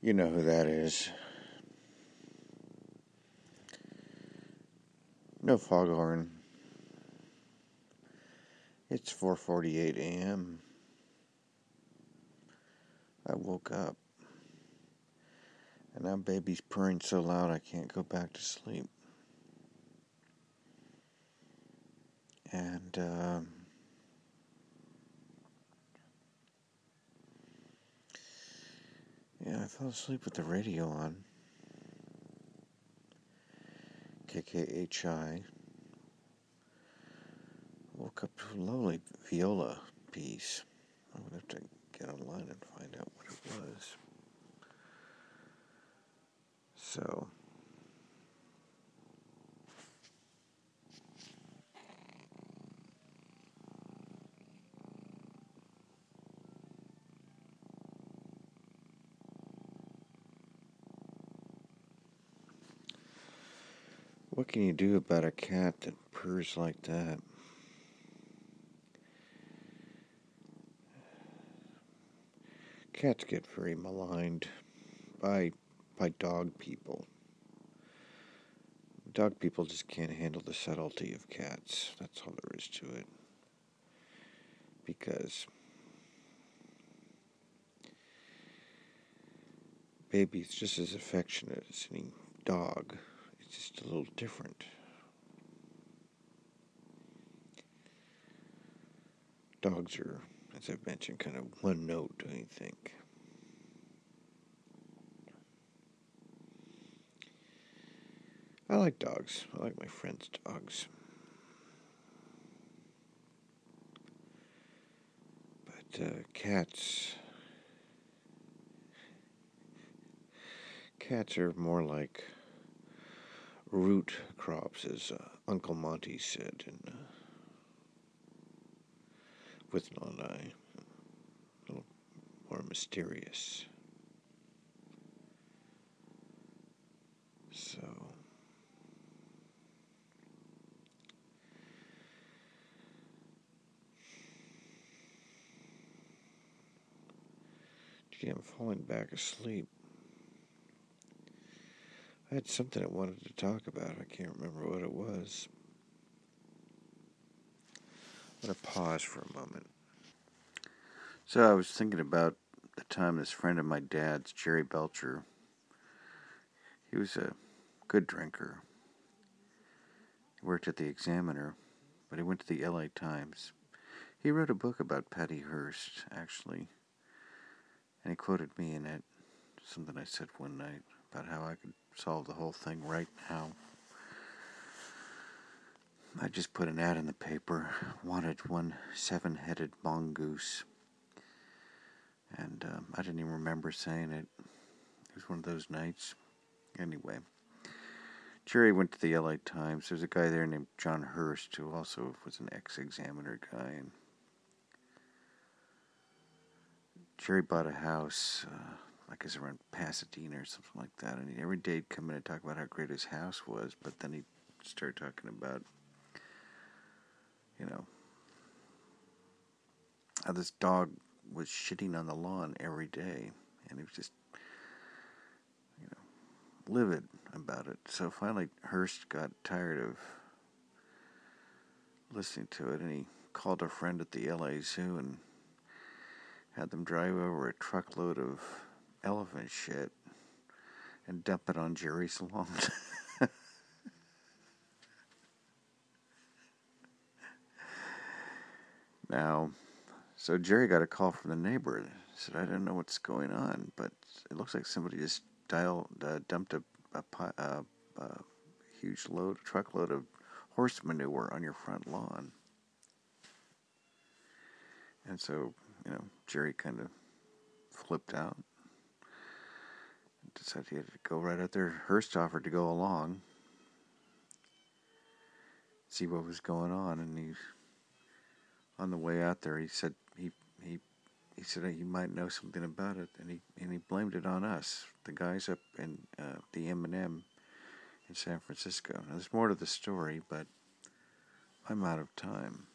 You know who that is. No foghorn. It's 4:48 a.m. I woke up. And now baby's purring so loud I can't go back to sleep. And um Yeah, I fell asleep with the radio on. KKHI. Woke up to a lovely viola piece. I'm going to have to get online and find out what it was. So. What can you do about a cat that purrs like that? Cats get very maligned by by dog people. Dog people just can't handle the subtlety of cats. That's all there is to it. Because baby's just as affectionate as any dog. Just a little different. Dogs are, as I've mentioned, kind of one note, you think? I like dogs. I like my friends' dogs. But uh, cats. Cats are more like root crops, as uh, Uncle Monty said, in, uh, Withnail and I, a little more mysterious. So. Gee, I'm falling back asleep. I had something I wanted to talk about. I can't remember what it was. I'm going to pause for a moment. So I was thinking about the time this friend of my dad's, Jerry Belcher, he was a good drinker. He worked at the Examiner, but he went to the LA Times. He wrote a book about Patty Hearst, actually, and he quoted me in it, something I said one night about how I could solve the whole thing right now. I just put an ad in the paper. Wanted one seven headed mongoose. And um, I didn't even remember saying it. It was one of those nights. Anyway, Jerry went to the LA Times. There's a guy there named John Hurst who also was an ex examiner guy. And Jerry bought a house. Uh, I guess around Pasadena or something like that. And every day he'd come in and talk about how great his house was, but then he'd start talking about, you know, how this dog was shitting on the lawn every day, and he was just, you know, livid about it. So finally, Hurst got tired of listening to it, and he called a friend at the LA Zoo and had them drive over a truckload of elephant shit and dump it on Jerry's lawn. now, so Jerry got a call from the neighbor. Said, "I don't know what's going on, but it looks like somebody just dialed, uh, dumped a, a, a, a huge load, truckload of horse manure on your front lawn." And so, you know, Jerry kind of flipped out decided he had to go right out there. Hurst offered to go along, see what was going on, and he, on the way out there, he said he he he said he might know something about it, and he and he blamed it on us, the guys up in uh, the M and M in San Francisco. Now, there's more to the story, but I'm out of time.